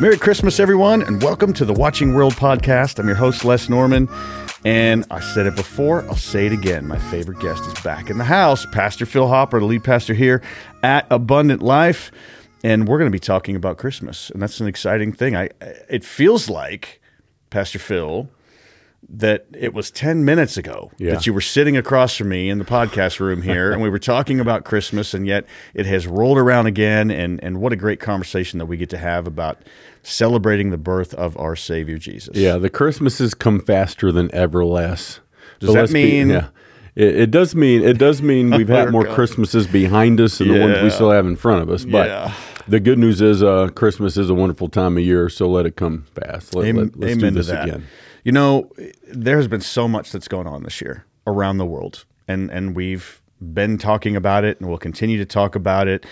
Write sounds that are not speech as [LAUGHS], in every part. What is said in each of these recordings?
Merry Christmas, everyone, and welcome to the Watching World podcast. I'm your host, Les Norman, and I said it before, I'll say it again. My favorite guest is back in the house, Pastor Phil Hopper, the lead pastor here at Abundant Life, and we're going to be talking about Christmas, and that's an exciting thing. I it feels like Pastor Phil that it was 10 minutes ago Yeah. that you were sitting across from me in the podcast room here and we were talking about Christmas and yet it has rolled around again and and what a great conversation that we get to have about celebrating the birth of our savior Jesus. Yeah, the Christmases come faster than ever, Les. Does that mean- yeah, it, it does mean it does mean [LAUGHS] we've had more. Christmases behind us than the ones we still have in front of us. But Yeah. the good news is, uh, Christmas is a wonderful time of year, so let it come fast. Let, Amen, let, us amen do this to that. again. You know, there has been so much that's going on this year around the world, and and we've been talking about it, and we'll continue to talk about it.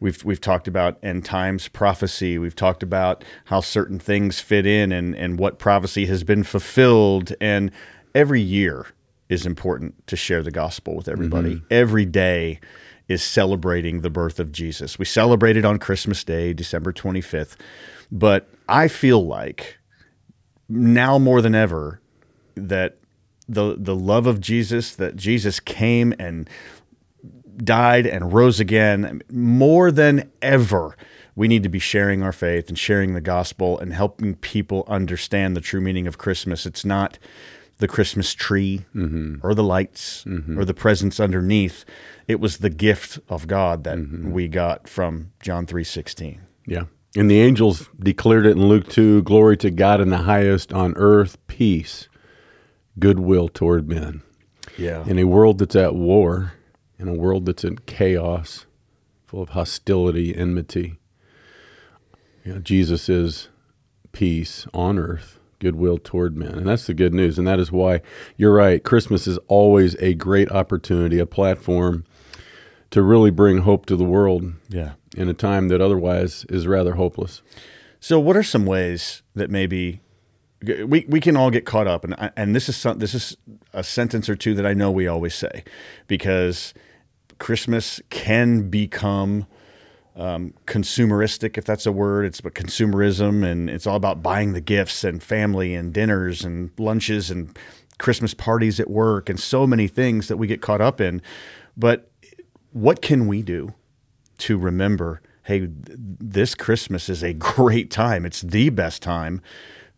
We've we've talked about end times prophecy. We've talked about how certain things fit in, and and what prophecy has been fulfilled. And every year is important to share the gospel with everybody. Mm-hmm. Every day is celebrating the birth of Jesus. We celebrated on Christmas Day, December twenty fifth, but I feel like now more than ever that the the love of Jesus that Jesus came and died and rose again. More than ever we need to be sharing our faith and sharing the gospel and helping people understand the true meaning of Christmas. It's not the Christmas tree mm-hmm. or the lights mm-hmm. or the presents underneath. It was the gift of God that mm-hmm. we got from John 3:16 Yeah. And the angels declared it in Luke 2 Glory to God in the highest, on earth, peace, goodwill toward men. yeah In a world that's at war, in a world that's in chaos, full of hostility, enmity, you know, Jesus is peace on earth, goodwill toward men. And that's the good news. And that is why you're right. Christmas is always a great opportunity, a platform to really bring hope to the world yeah in a time that otherwise is rather hopeless. So, what are some ways that maybe we we can all get caught up, and and this is some, this is a sentence or two that I know we always say, because Christmas can become um, consumeristic, if that's a word. It's but consumerism, and it's all about buying the gifts and family and dinners and lunches and Christmas parties at work and so many things that we get caught up in. But what can we do to remember hey th- this christmas is a [LAUGHS] great time it's the best time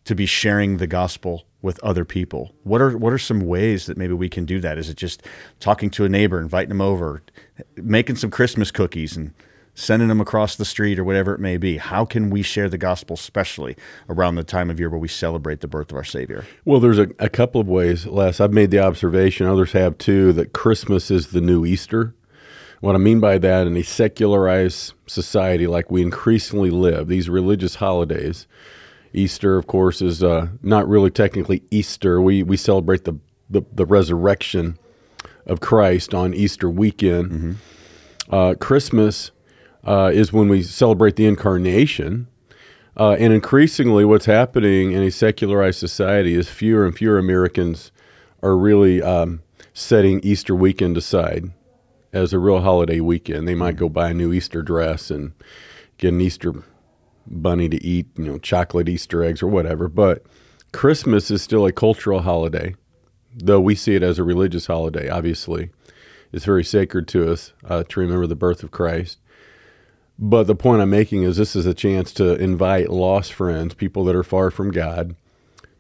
to be sharing the gospel with other people what are what are some ways that maybe we can do that is it just talking to a neighbor inviting them over making some christmas cookies and sending them across the street or whatever it may be how can we share the gospel especially around the time of year where we celebrate the birth of our savior Well, there's a, a couple of ways, Les. I've made the observation, others have too, that Christmas is the new Easter. What I mean by that, in a secularized society like we increasingly live, these religious holidays, Easter, of course, is uh, not really technically Easter. We, we celebrate the, the, the resurrection of Christ on Easter weekend. Uh, Christmas uh, is when we celebrate the incarnation. Uh, and increasingly, what's happening in a secularized society is fewer and fewer Americans are really um, setting Easter weekend aside as a real holiday weekend. They might go buy a new Easter dress and get an Easter bunny to eat, you know, chocolate Easter eggs or whatever. But Christmas is still a cultural holiday, though we see it as a religious holiday, obviously. It's very sacred to us uh, to remember the birth of Christ. But the point I'm making is this is a chance to invite lost friends, people that are far from God,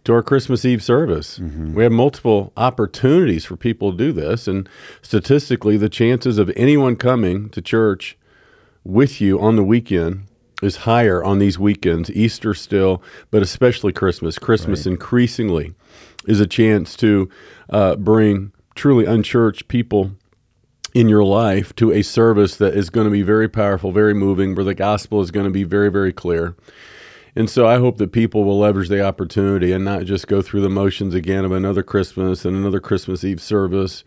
to our Christmas Eve service. We have multiple opportunities for people to do this. And statistically, the chances of anyone coming to church with you on the weekend is higher on these weekends, Easter still, but especially Christmas. Christmas increasingly is a chance to uh, bring truly unchurched people in your life to a service that is going to be very powerful, very moving, where the gospel is going to be very, very clear. And so I hope that people will leverage the opportunity and not just go through the motions again of another Christmas and another Christmas Eve service,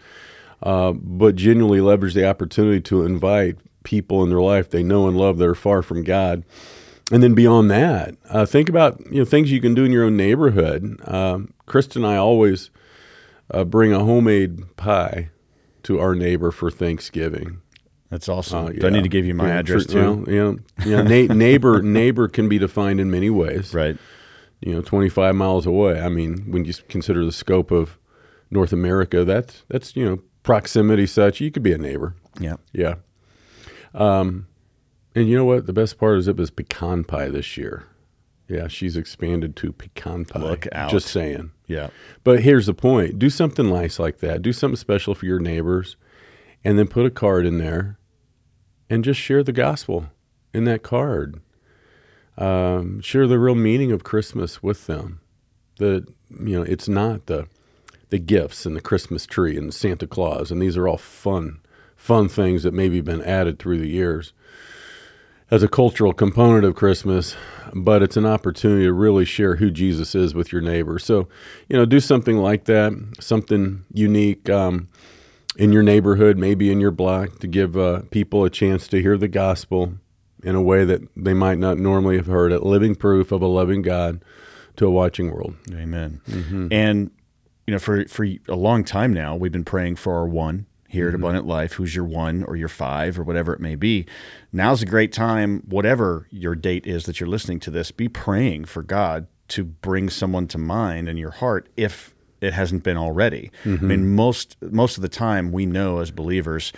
uh, but genuinely leverage the opportunity to invite people in their life they know and love that are far from God. And then beyond that, uh, think about you know things you can do in your own neighborhood. Um, Krista and I always uh, bring a homemade pie to our neighbor for Thanksgiving. That's awesome. Uh, Do I need to give you my Yeah, address too? well, yeah, yeah. Na- [LAUGHS] neighbor, neighbor can be defined in many ways. Right. You know, twenty five miles away. I mean, when you consider the scope of North America, that's that's you know proximity such. You could be a neighbor. Yeah. Yeah. Um, and you know what? The best part is it was pecan pie this year. Yeah, she's expanded to pecan pie. Look out. Just saying. Yeah. But here's the point: do something nice like that. Do something special for your neighbors, and then put a card in there, and just share the gospel in that card. Um, share the real meaning of Christmas with them. That you know, it's not the the gifts and the Christmas tree and Santa Claus, and these are all fun, fun things that maybe been added through the years as a cultural component of Christmas, but it's an opportunity to really share who Jesus is with your neighbor. So, you know, do something like that, something unique um, in your neighborhood, maybe in your block, to give uh, people a chance to hear the gospel in a way that they might not normally have heard it. Living proof of a loving God to a watching world. Amen. Mm-hmm. And you know, for for a long time now, we've been praying for our one here Mm-hmm. at Abundant Life, who's your one or your five or whatever it may be. Now's a great time, whatever your date is that you're listening to this, be praying for God to bring someone to mind in your heart if it hasn't been already. Mm-hmm. I mean, most most of the time we know as believers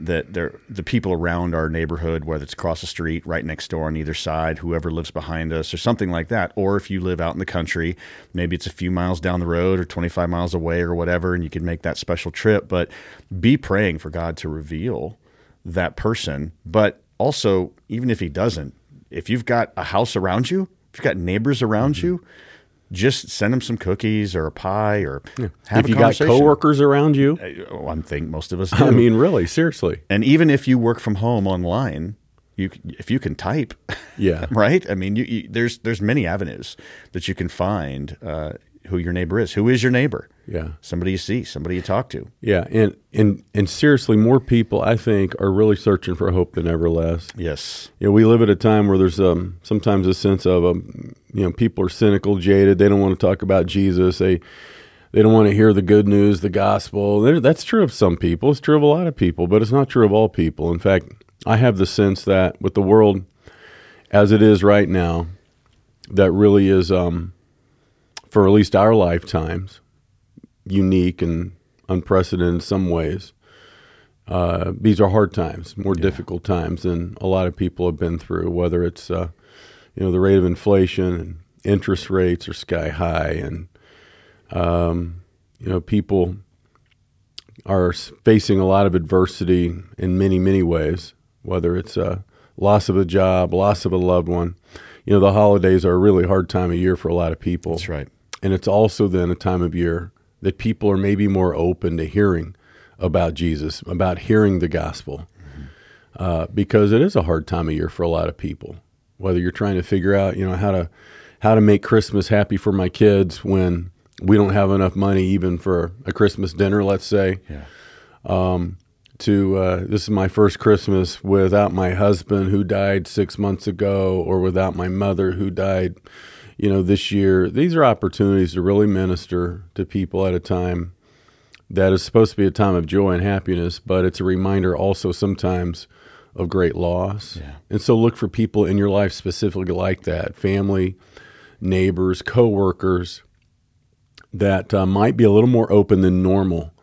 that they're, the people around our neighborhood, whether it's across the street, right next door on either side, whoever lives behind us, or something like that. Or if you live out in the country, maybe it's a few miles down the road or 25 miles away or whatever, and you can make that special trip. But be praying for God to reveal that person. But also, even if He doesn't, if you've got a house around you, if you've got neighbors around Mm-hmm. you, just send them some cookies or a pie or have if you got coworkers around you, Oh, I think most of us [LAUGHS] do. I mean, really, seriously. And even if you work from home online, you if you can type, Yeah. [LAUGHS] right? I mean, you, you, there's there's many avenues that you can find uh, who your neighbor is. Who is your neighbor? Yeah. Somebody you see, somebody you talk to. Yeah, and and and seriously, more people I think are really searching for hope than ever Les. Yes. You know, we live at a time where there's um, sometimes a sense of um, you know people are cynical, jaded. They don't want to talk about Jesus. They they don't want to hear the good news, the gospel. They're, that's true of some people. It's true of a lot of people, but it's not true of all people. In fact, I have the sense that with the world as it is right now, that really is um, for at least our lifetimes unique and unprecedented in some ways. Uh, these are hard times, more difficult times than a lot of people have been through. Whether it's uh, you know the rate of inflation and interest rates are sky high, and um, you know people are facing a lot of adversity in many many ways. Whether it's uh, loss of a job, loss of a loved one. You know the holidays are a really hard time of year for a lot of people. That's right. And it's also then a time of year that people are maybe more open to hearing about Jesus, about hearing the gospel, uh, because it is a hard time of year for a lot of people. Whether you're trying to figure out, you know, how to how to make Christmas happy for my kids when we don't have enough money even for a Christmas dinner, let's say. Yeah. To uh, this is my first Christmas without my husband who died six months ago, or without my mother who died you know, this year. These are opportunities to really minister to people at a time that is supposed to be a time of joy and happiness, but it's a reminder also sometimes of great loss. Yeah. And so look for people in your life specifically like that family, neighbors, coworkers that uh, might be a little more open than normal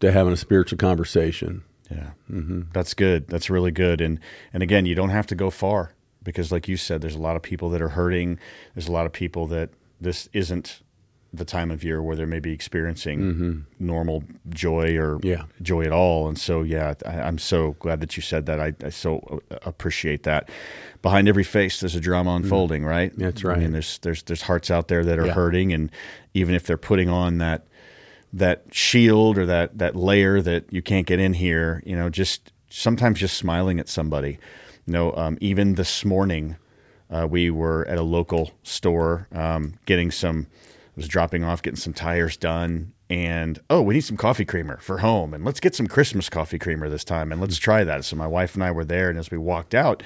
to having a spiritual conversation. Yeah, mm-hmm. that's good. That's really good. And and again, you don't have to go far because, like you said, there's a lot of people that are hurting. There's a lot of people that this isn't the time of year where they're maybe experiencing normal joy or Yeah. joy at all. And so, yeah, I, I'm so glad that you said that. I, I so uh, appreciate that. Behind every face, there's a drama unfolding, right? That's I right. mean, there's there's there's hearts out there that are Yeah. hurting, and even if they're putting on that that shield or that that layer that you can't get in here, you know, just sometimes just smiling at somebody. You know, um, even this morning, uh, we were at a local store um, getting some. I was dropping off, getting some tires done, and oh, we need some coffee creamer for home, and let's get some Christmas coffee creamer this time, and let's try that. So my wife and I were there, and as we walked out,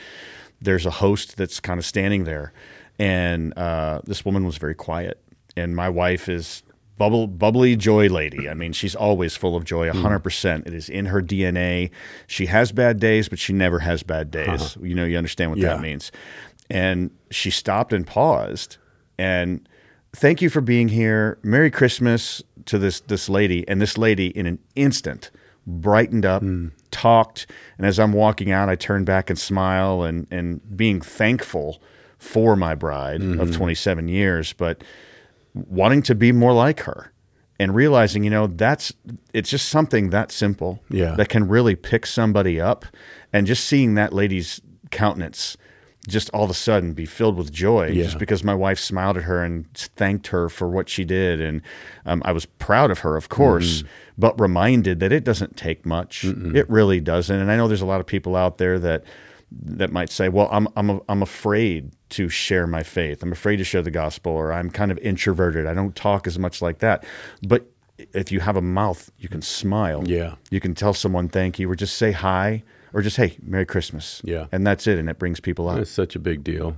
there's a host that's kind of standing there, and uh, this woman was very quiet, and my wife is bubble bubbly joy lady. I mean, she's always full of joy, hmm. hundred percent. It is in her DNA. She has bad days, but she never has bad uh-huh. days. You know, you understand what Yeah. that means. And she stopped and paused and thank you for being here. Merry Christmas to this this lady. And this lady in an instant brightened up, hmm. talked, and as I'm walking out, I turn back and smile and and being thankful for my bride of mm-hmm. 27 years, but wanting to be more like her and realizing, you know, that's it's just something that simple Yeah. that can really pick somebody up. And just seeing that lady's countenance just all of a sudden be filled with joy Yeah. just because my wife smiled at her and thanked her for what she did. And um, i was proud of her of course but reminded that it doesn't take much. It really doesn't. And i know there's a lot of people out there that that might say well i'm i'm i'm afraid to share my faith i'm afraid to share the gospel or i'm kind of introverted i don't talk as much like that but if you have a mouth you can smile Yeah. you can tell someone thank you or just say hi or just hey merry christmas Yeah. and that's it and it brings people up It's such a big deal.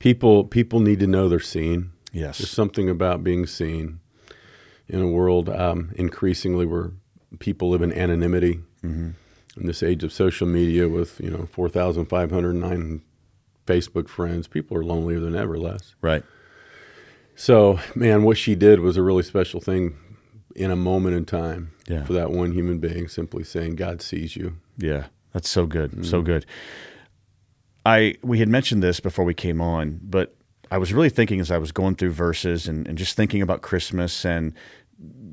People people need to know they're seen. yes There's something about being seen in a world um, increasingly where people live in anonymity. Mm-hmm. In this age of social media, with you know four thousand five hundred nine Facebook friends, people are lonelier than ever. Les right So, man, what she did was a really special thing in a moment in time Yeah. for that one human being, simply saying, "God sees you." Yeah, that's so good, Mm. so good. I we had mentioned this before we came on, but I was really thinking as I was going through verses and, and just thinking about Christmas and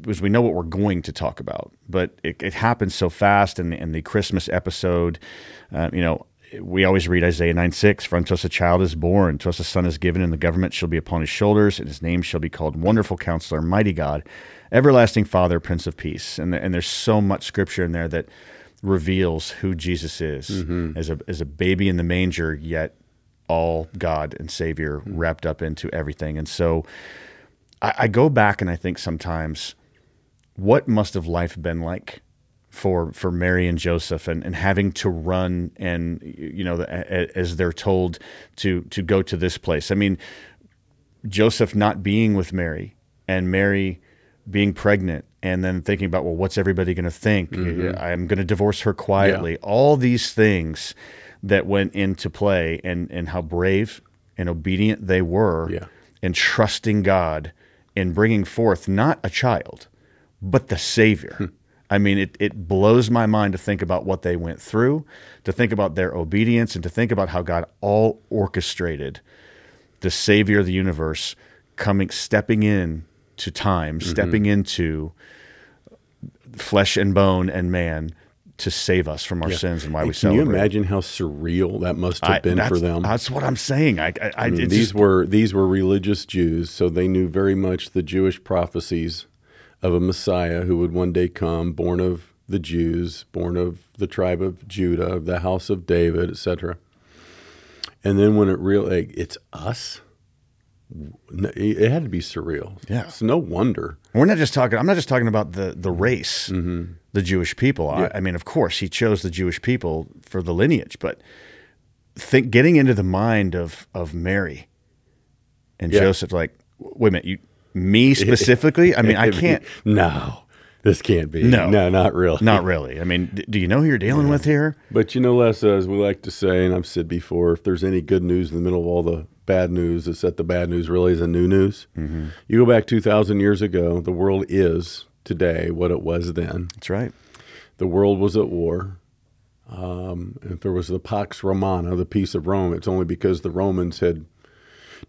because we know what we're going to talk about, but it, it happens so fast. And in the Christmas episode, uh, you know, we always read Isaiah 9 6 For unto us a child is born, to us a son is given, and the government shall be upon his shoulders, and his name shall be called Wonderful Counselor, Mighty God, Everlasting Father, Prince of Peace. And, and there's so much scripture in there that reveals who Jesus is as, a, as a baby in the manger, yet all God and Savior wrapped up into everything. And so I, I go back and I think sometimes, what must have life been like for for Mary and Joseph and, and having to run and you know as they're told to to go to this place. I mean, Joseph not being with Mary and Mary being pregnant and then thinking about well what's everybody going to think Mm-hmm. i'm going to divorce her quietly all these things that went into play and and how brave and obedient they were Yeah. and trusting god in bringing forth not a child but the savior i mean it, it blows my mind to think about what they went through to think about their obedience and to think about how god all orchestrated the savior of the universe coming stepping in to time Mm-hmm. stepping into flesh and bone and man to save us from our sins and why we Can celebrate Can you imagine how surreal that must have I- been for them? that's what i'm saying i, I, I mean, these just- were these were religious Jews, so they knew very much the Jewish prophecies of a Messiah who would one day come, born of the Jews, born of the tribe of Judah, of the house of David, etc. And then when it really, it's us. It had to be surreal. Yeah. it's no wonder. We're not just talking. I'm not just talking about the the race, Mm-hmm. The Jewish people. I, I mean, of course, he chose the Jewish people for the lineage, but think getting into the mind of of Mary and Yeah. Joseph, like, wait a minute, you me [LAUGHS] specifically? I mean, I [LAUGHS] can't. No, this can't be. No. no, not really. Not really. I mean, d- do you know who you're dealing with here? But you know, Les, as we like to say, and I've said before, if there's any good news in the middle of all the bad news, it's that the bad news really is a new news. Mm-hmm. You go back 2,000 years ago, the world is today what it was then. That's right. The world was at war. Um, if there was the Pax Romana, the peace of Rome, it's only because the Romans had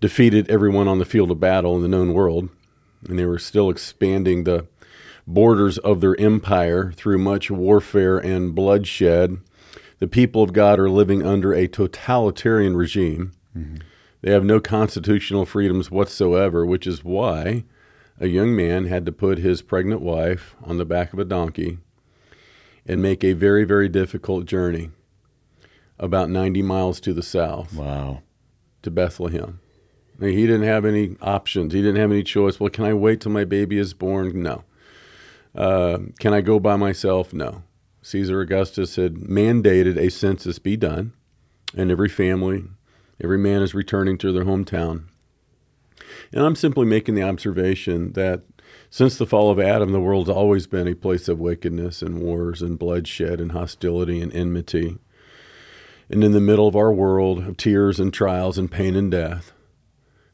defeated everyone on the field of battle in the known world, and they were still expanding the borders of their empire through much warfare and bloodshed. The people of God are living under a totalitarian regime. They have no constitutional freedoms whatsoever, which is why a young man had to put his pregnant wife on the back of a donkey and make a very, very difficult journey about 90 miles to the south Wow. to Bethlehem. He didn't have any options. He didn't have any choice. Well, can I wait till my baby is born? No. Uh, can I go by myself? No. Caesar Augustus had mandated a census be done, and every family, every man is returning to their hometown. And I'm simply making the observation that Since the fall of Adam, the world's always been a place of wickedness and wars and bloodshed and hostility and enmity. And in the middle of our world of tears and trials and pain and death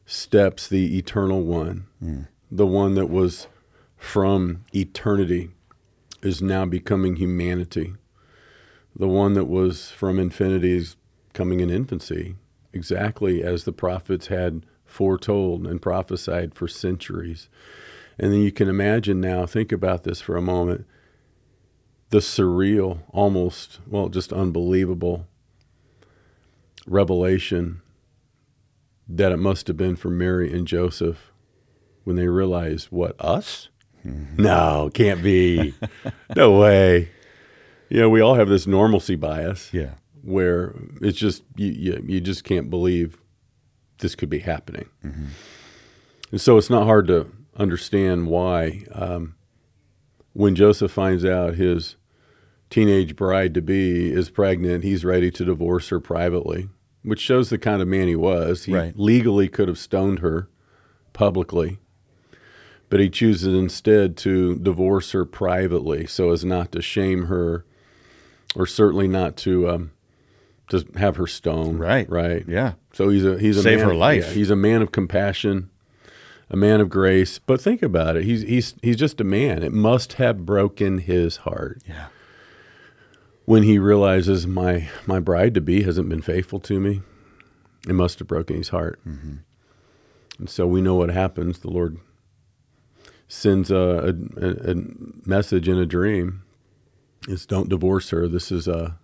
steps the eternal one, mm. the one that was from eternity is now becoming humanity. The one that was from infinity is coming in infancy, exactly as the prophets had foretold and prophesied for centuries. And then you can imagine now, think about this for a moment the surreal, almost, well, just unbelievable revelation that it must have been for Mary and Joseph when they realized, what, us? Mm-hmm. No, can't be. [LAUGHS] no way. You know, we all have this normalcy bias. Yeah. Where it's just, you, you, you just can't believe this could be happening. Mm-hmm. And so it's not hard to understand why um, when Joseph finds out his teenage bride to be is pregnant, he's ready to divorce her privately, which shows the kind of man he was. He right. legally could have stoned her publicly, but he chooses instead to divorce her privately so as not to shame her or certainly not to um, to have her stoned. Right. Right. Yeah. So he's a he's a save man, her life. Yeah, he's a man of compassion a man of grace. But think about it. He's he's he's just a man. It must have broken his heart. Yeah. When he realizes my my bride to be hasn't been faithful to me, it must have broken his heart. Mm-hmm. And so we know what happens. The Lord sends a, a, a message in a dream. Is don't divorce her. This is a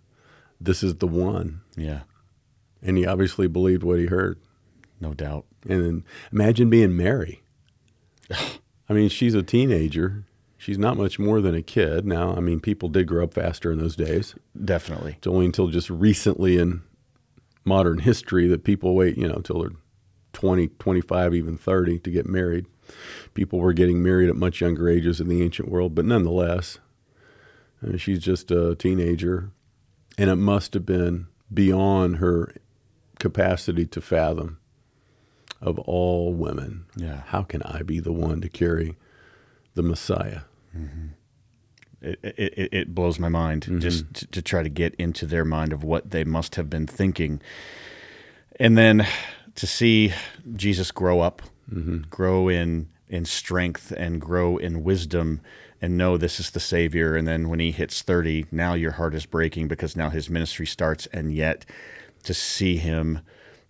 this is the one. Yeah. And he obviously believed what he heard. No doubt. And then imagine being Mary. [SIGHS] I mean, she's a teenager. She's not much more than a kid now. I mean, people did grow up faster in those days. Definitely. It's only until just recently in modern history that people wait, you know, until they're 20, 25, even 30 to get married. People were getting married at much younger ages in the ancient world, but nonetheless, uh, she's just a teenager. And it must have been beyond her capacity to fathom of all women. Yeah. How can I be the one to carry the Messiah? Mm-hmm. It, it, it, blows my mind mm-hmm. just to, to, try to get into their mind of what they must have been thinking. And then to see Jesus grow up, mm-hmm. grow in, in strength and grow in wisdom and know this is the Savior. And then when he hits 30, now your heart is breaking because now his ministry starts. And yet to see him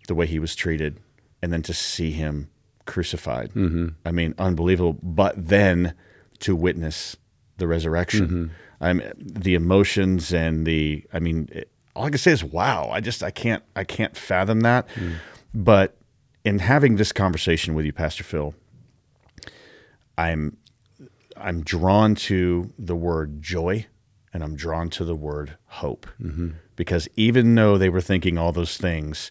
the way he was treated and then to see him crucified. Mm-hmm. I mean, unbelievable. But then to witness the resurrection. Mm-hmm. I'm the emotions and the. I mean, it, all I can say is wow. I just I can't I can't fathom that. Mm. But in having this conversation with you, Pastor Phil, I'm I'm drawn to the word joy and I'm drawn to the word hope mm-hmm. because even though they were thinking all those things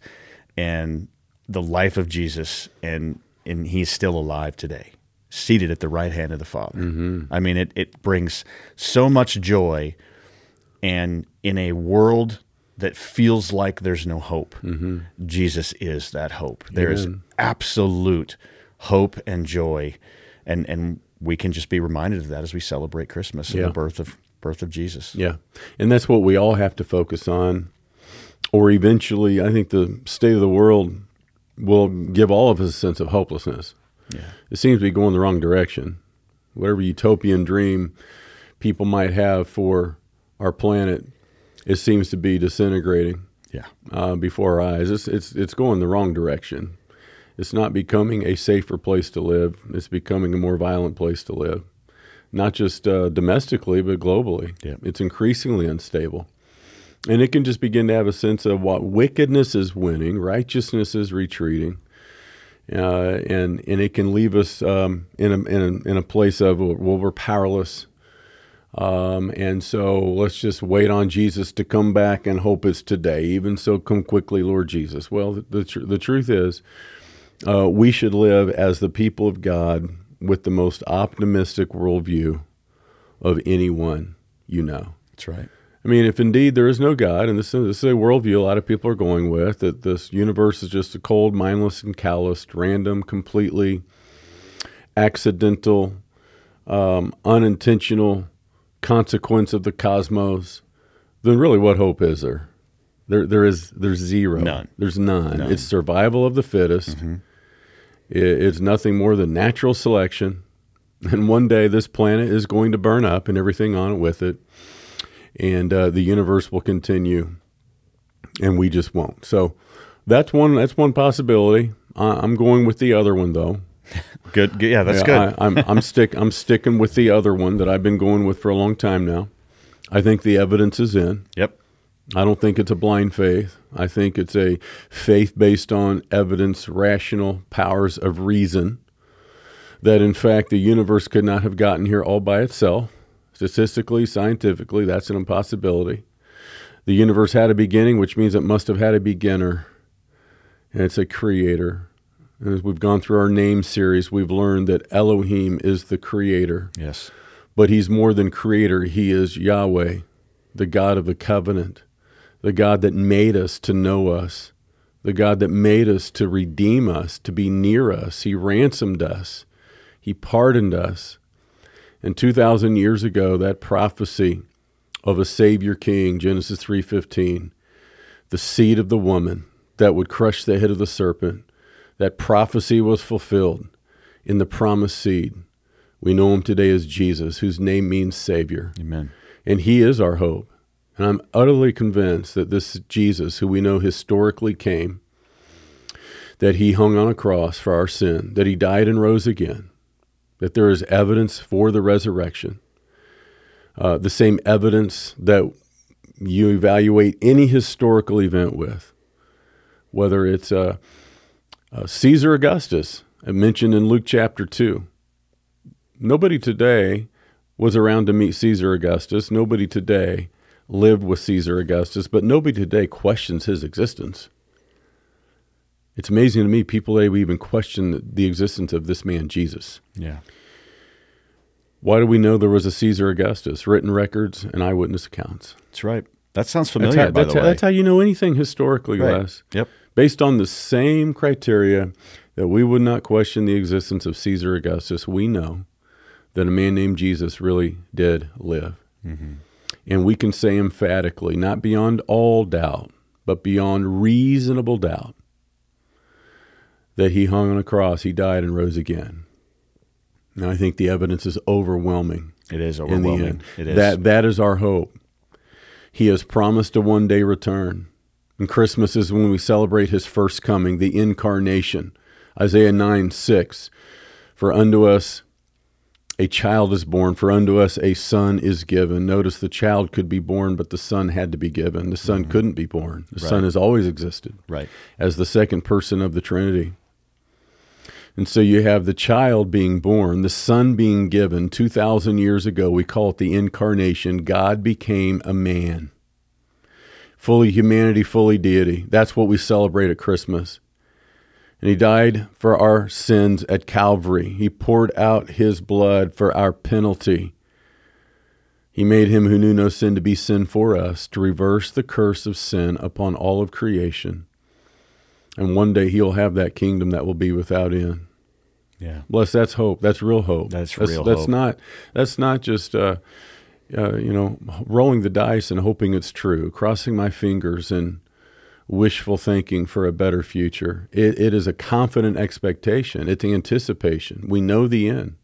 and the life of Jesus, and and he's still alive today, seated at the right hand of the Father. Mm-hmm. I mean, it it brings so much joy, and in a world that feels like there's no hope, mm-hmm. Jesus is that hope. There is absolute hope and joy, and and we can just be reminded of that as we celebrate Christmas and the birth of birth of Jesus. Yeah, and that's what we all have to focus on. Or eventually, I think the state of the world will give all of us a sense of hopelessness. Yeah. It seems to be going the wrong direction. Whatever utopian dream people might have for our planet, it seems to be disintegrating. Yeah. Uh, before our eyes, it's it's it's going the wrong direction. It's not becoming a safer place to live. It's becoming a more violent place to live, not just uh, domestically but globally. Yeah. It's increasingly unstable. And it can just begin to have a sense of what wickedness is winning, righteousness is retreating. Uh, and and it can leave us um, in, a, in, a, in a place of well we're powerless, um, and so let's just wait on Jesus to come back and hope it's today. Even so, come quickly, Lord Jesus. Well, the tr- the truth is, uh, we should live as the people of God with the most optimistic worldview of anyone you know. That's right. I mean, if indeed there is no God, and this, this is a worldview a lot of people are going with, that this universe is just a cold, mindless, and calloused, random, completely accidental um, unintentional consequence of the cosmos, then really what hope is there? There, there is there's zero. None. There's none. None. It's survival of the fittest. It, it's nothing more than natural selection. And one day this planet is going to burn up and everything on it with it, and uh, the universe will continue, and we just won't. So that's one. That's one possibility. I, I'm going with the other one though. [LAUGHS] Good. good. Yeah, that's Yeah, good. I, I'm I'm stick I'm sticking with the other one that I've been going with for a long time now. I think the evidence is in. yep. I don't think it's a blind faith. I think it's a faith based on evidence, rational powers of reason. That in fact the universe could not have gotten here all by itself. Statistically, scientifically, that's an impossibility. The universe had a beginning, which means it must have had a beginner. And it's a creator. And as we've gone through our name series, we've learned that Elohim is the creator. Yes. But he's more than creator. He is Yahweh, the God of the covenant, the God that made us to know us, the God that made us to redeem us, to be near us. He ransomed us, He pardoned us. And 2,000 years ago, that prophecy of a Savior King, Genesis 3.15, the seed of the woman that would crush the head of the serpent, that prophecy was fulfilled in the promised seed. We know him today as Jesus, whose name means Savior. Amen. And he is our hope. And I'm utterly convinced that this Jesus, who we know historically came, that he hung on a cross for our sin, that he died and rose again, that there is evidence for the resurrection, uh, the same evidence that you evaluate any historical event with, whether it's uh, uh, Caesar Augustus, mentioned in Luke chapter 2. Nobody today was around to meet Caesar Augustus. Nobody today lived with Caesar Augustus, but nobody today questions his existence. It's amazing to me people today we even question the existence of this man Jesus. Yeah. Why do we know there was a Caesar Augustus? Written records and eyewitness accounts. That's right. That sounds That's familiar, how, by that's the how- way. that's how you know anything historically, Right. Les. Yep. Based on the same criteria that we would not question the existence of Caesar Augustus, we know that a man named Jesus really did live. Mm-hmm. And we can say emphatically, not beyond all doubt, but beyond reasonable doubt, that he hung on a cross, he died, and rose again. And I think the evidence is overwhelming It is in the overwhelming. end. It is. That that is our hope. He has promised a one day return. And Christmas is when we celebrate his first coming, the incarnation. Isaiah 9 6. For unto us a child is born, for unto us a son is given. Notice the child could be born, but the son had to be given. The son mm-hmm. couldn't be born. The son has always existed right. as the second person of the Trinity. And so you have the child being born, the son being given 2,000 years ago. We call it the incarnation. God became a man, fully humanity, fully deity. That's what we celebrate at Christmas. And he died for our sins at Calvary. He poured out his blood for our penalty. He made him who knew no sin to be sin for us, to reverse the curse of sin upon all of creation. And one day he'll have that kingdom that will be without end. Yeah. Bless that's hope. That's real hope. That's that's, real That's hope. not. That's not just uh, uh, you know rolling the dice and hoping it's true, crossing my fingers and wishful thinking for a better future. It, it is a confident expectation. It's the anticipation. We know the end,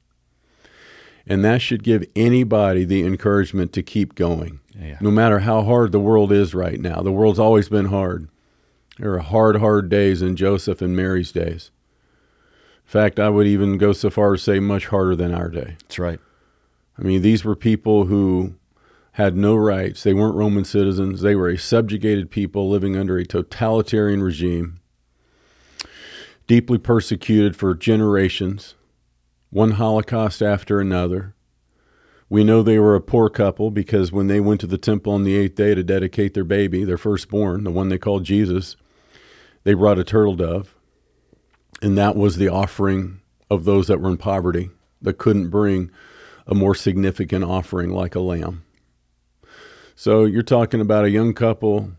and that should give anybody the encouragement to keep going, Yeah. no matter how hard the world is right now. The world's always been hard. There are hard, hard days in Joseph and Mary's days. In fact, I would even go so far as to say much harder than our day. That's right. I mean, these were people who had no rights. They weren't Roman citizens. They were a subjugated people living under a totalitarian regime, deeply persecuted for generations, one Holocaust after another. We know they were a poor couple because when they went to the temple on the eighth day to dedicate their baby, their firstborn, the one they called Jesus, they brought a turtle dove. And that was the offering of those that were in poverty that couldn't bring a more significant offering like a lamb. So you're talking about a young couple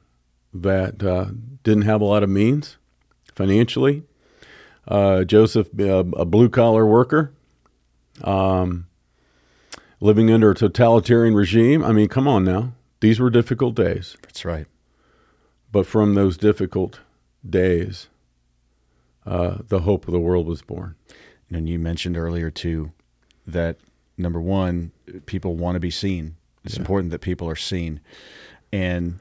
that uh, didn't have a lot of means financially. Uh, Joseph, uh, a blue collar worker, um, living under a totalitarian regime. I mean, come on now. These were difficult days. That's right. But from those difficult days, uh, the hope of the world was born. And you mentioned earlier too that number one, people want to be seen. It's yeah. important that people are seen. And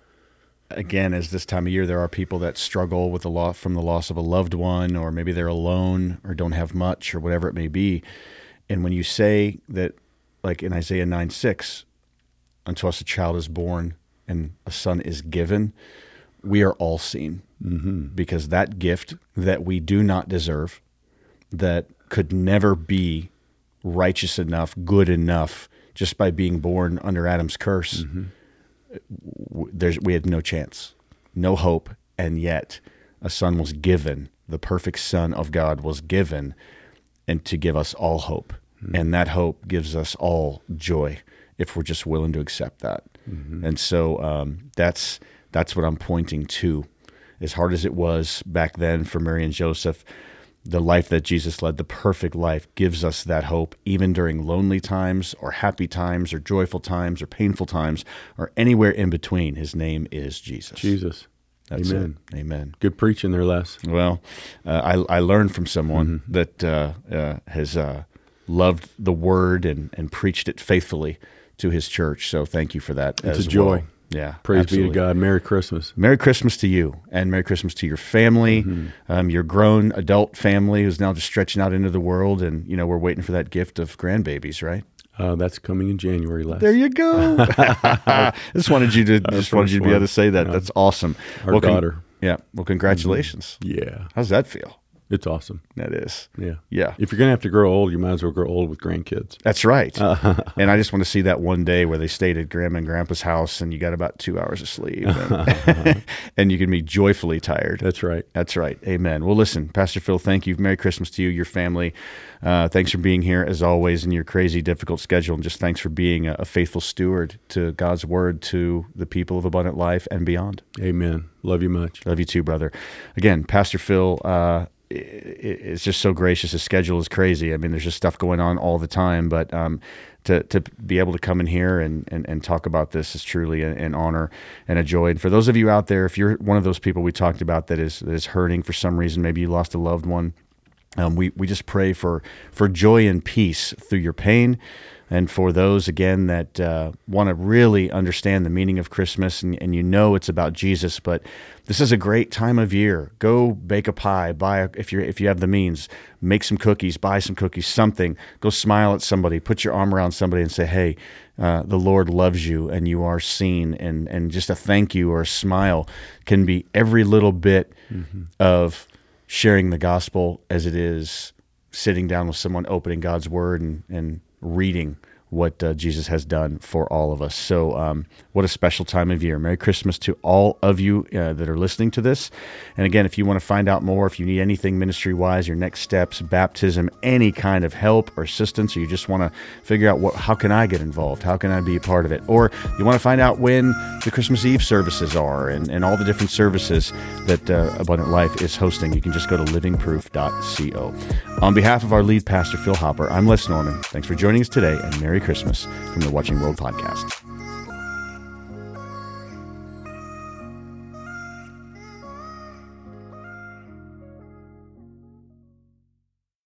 again, as this time of year, there are people that struggle with the loss from the loss of a loved one, or maybe they're alone or don't have much, or whatever it may be. And when you say that, like in Isaiah 9 6, unto us a child is born and a son is given, we are all seen mm-hmm. because that gift that we do not deserve, that could never be righteous enough, good enough, just by being born under Adam's curse, mm-hmm. there's, we had no chance, no hope. And yet a son was given, the perfect son of God was given, and to give us all hope. Mm-hmm. And that hope gives us all joy if we're just willing to accept that. Mm-hmm. And so um, that's that's what I'm pointing to. As hard as it was back then for Mary and Joseph, the life that Jesus led, the perfect life, gives us that hope, even during lonely times, or happy times, or joyful times, or painful times, or anywhere in between. His name is Jesus. Jesus. That's Amen. It. Amen. Good preaching there, Les. Well, uh, I, I learned from someone mm-hmm. that uh, uh, has uh, loved the word and, and preached it faithfully to his church. So thank you for that. It's a joy. Well. Yeah. Praise absolutely. be to God. Merry Christmas. Merry Christmas to you and Merry Christmas to your family, mm-hmm. um, your grown adult family who's now just stretching out into the world. And, you know, we're waiting for that gift of grandbabies, right? Uh, that's coming in January. There you go. I [LAUGHS] [LAUGHS] just wanted you to just wanted you to be able to say that. Yeah. That's awesome. Our well, daughter. Con- yeah. Well, congratulations. Mm-hmm. Yeah. How's that feel? It's awesome. That is. Yeah. Yeah. If you're going to have to grow old, you might as well grow old with grandkids. That's right. Uh, [LAUGHS] and I just want to see that one day where they stayed at grandma and grandpa's house and you got about two hours of sleep and, [LAUGHS] and, you can be joyfully tired. That's right. That's right. Amen. Well, listen, Pastor Phil, thank you. Merry Christmas to you, your family. Uh, thanks for being here as always in your crazy, difficult schedule. And just thanks for being a, a faithful steward to God's word to the people of Abundant Life and beyond. Amen. Love you much. Love you too, brother. Again, Pastor Phil, uh, it's just so gracious. His schedule is crazy. I mean, there's just stuff going on all the time. But um, to to be able to come in here and, and, and talk about this is truly an, honor and a joy. And for those of you out there, if you're one of those people we talked about that is that is hurting for some reason, maybe you lost a loved one, um, we we just pray for for joy and peace through your pain and for those again that uh, want to really understand the meaning of Christmas and, and, you know it's about Jesus, but this is a great time of year. Go bake a pie, buy a, if you if you have the means, make some cookies, buy some cookies, something. Go smile at somebody, put your arm around somebody, and say, "Hey, uh, the Lord loves you, and you are seen." And and just a thank you or a smile can be every little bit mm-hmm. of sharing the gospel as it is sitting down with someone, opening God's word, and and reading what uh, Jesus has done for all of us. So, um, what a special time of year. Merry Christmas to all of you uh, that are listening to this. And again, if you want to find out more, if you need anything ministry wise, your next steps, baptism, any kind of help or assistance, or you just want to figure out what, how can I get involved? How can I be a part of it? Or you want to find out when the Christmas Eve services are and, and all the different services that uh, Abundant Life is hosting, you can just go to livingproof.co. On behalf of our lead pastor, Phil Hopper, I'm Les Norman. Thanks for joining us today and Merry Christmas from the Watching World Podcast.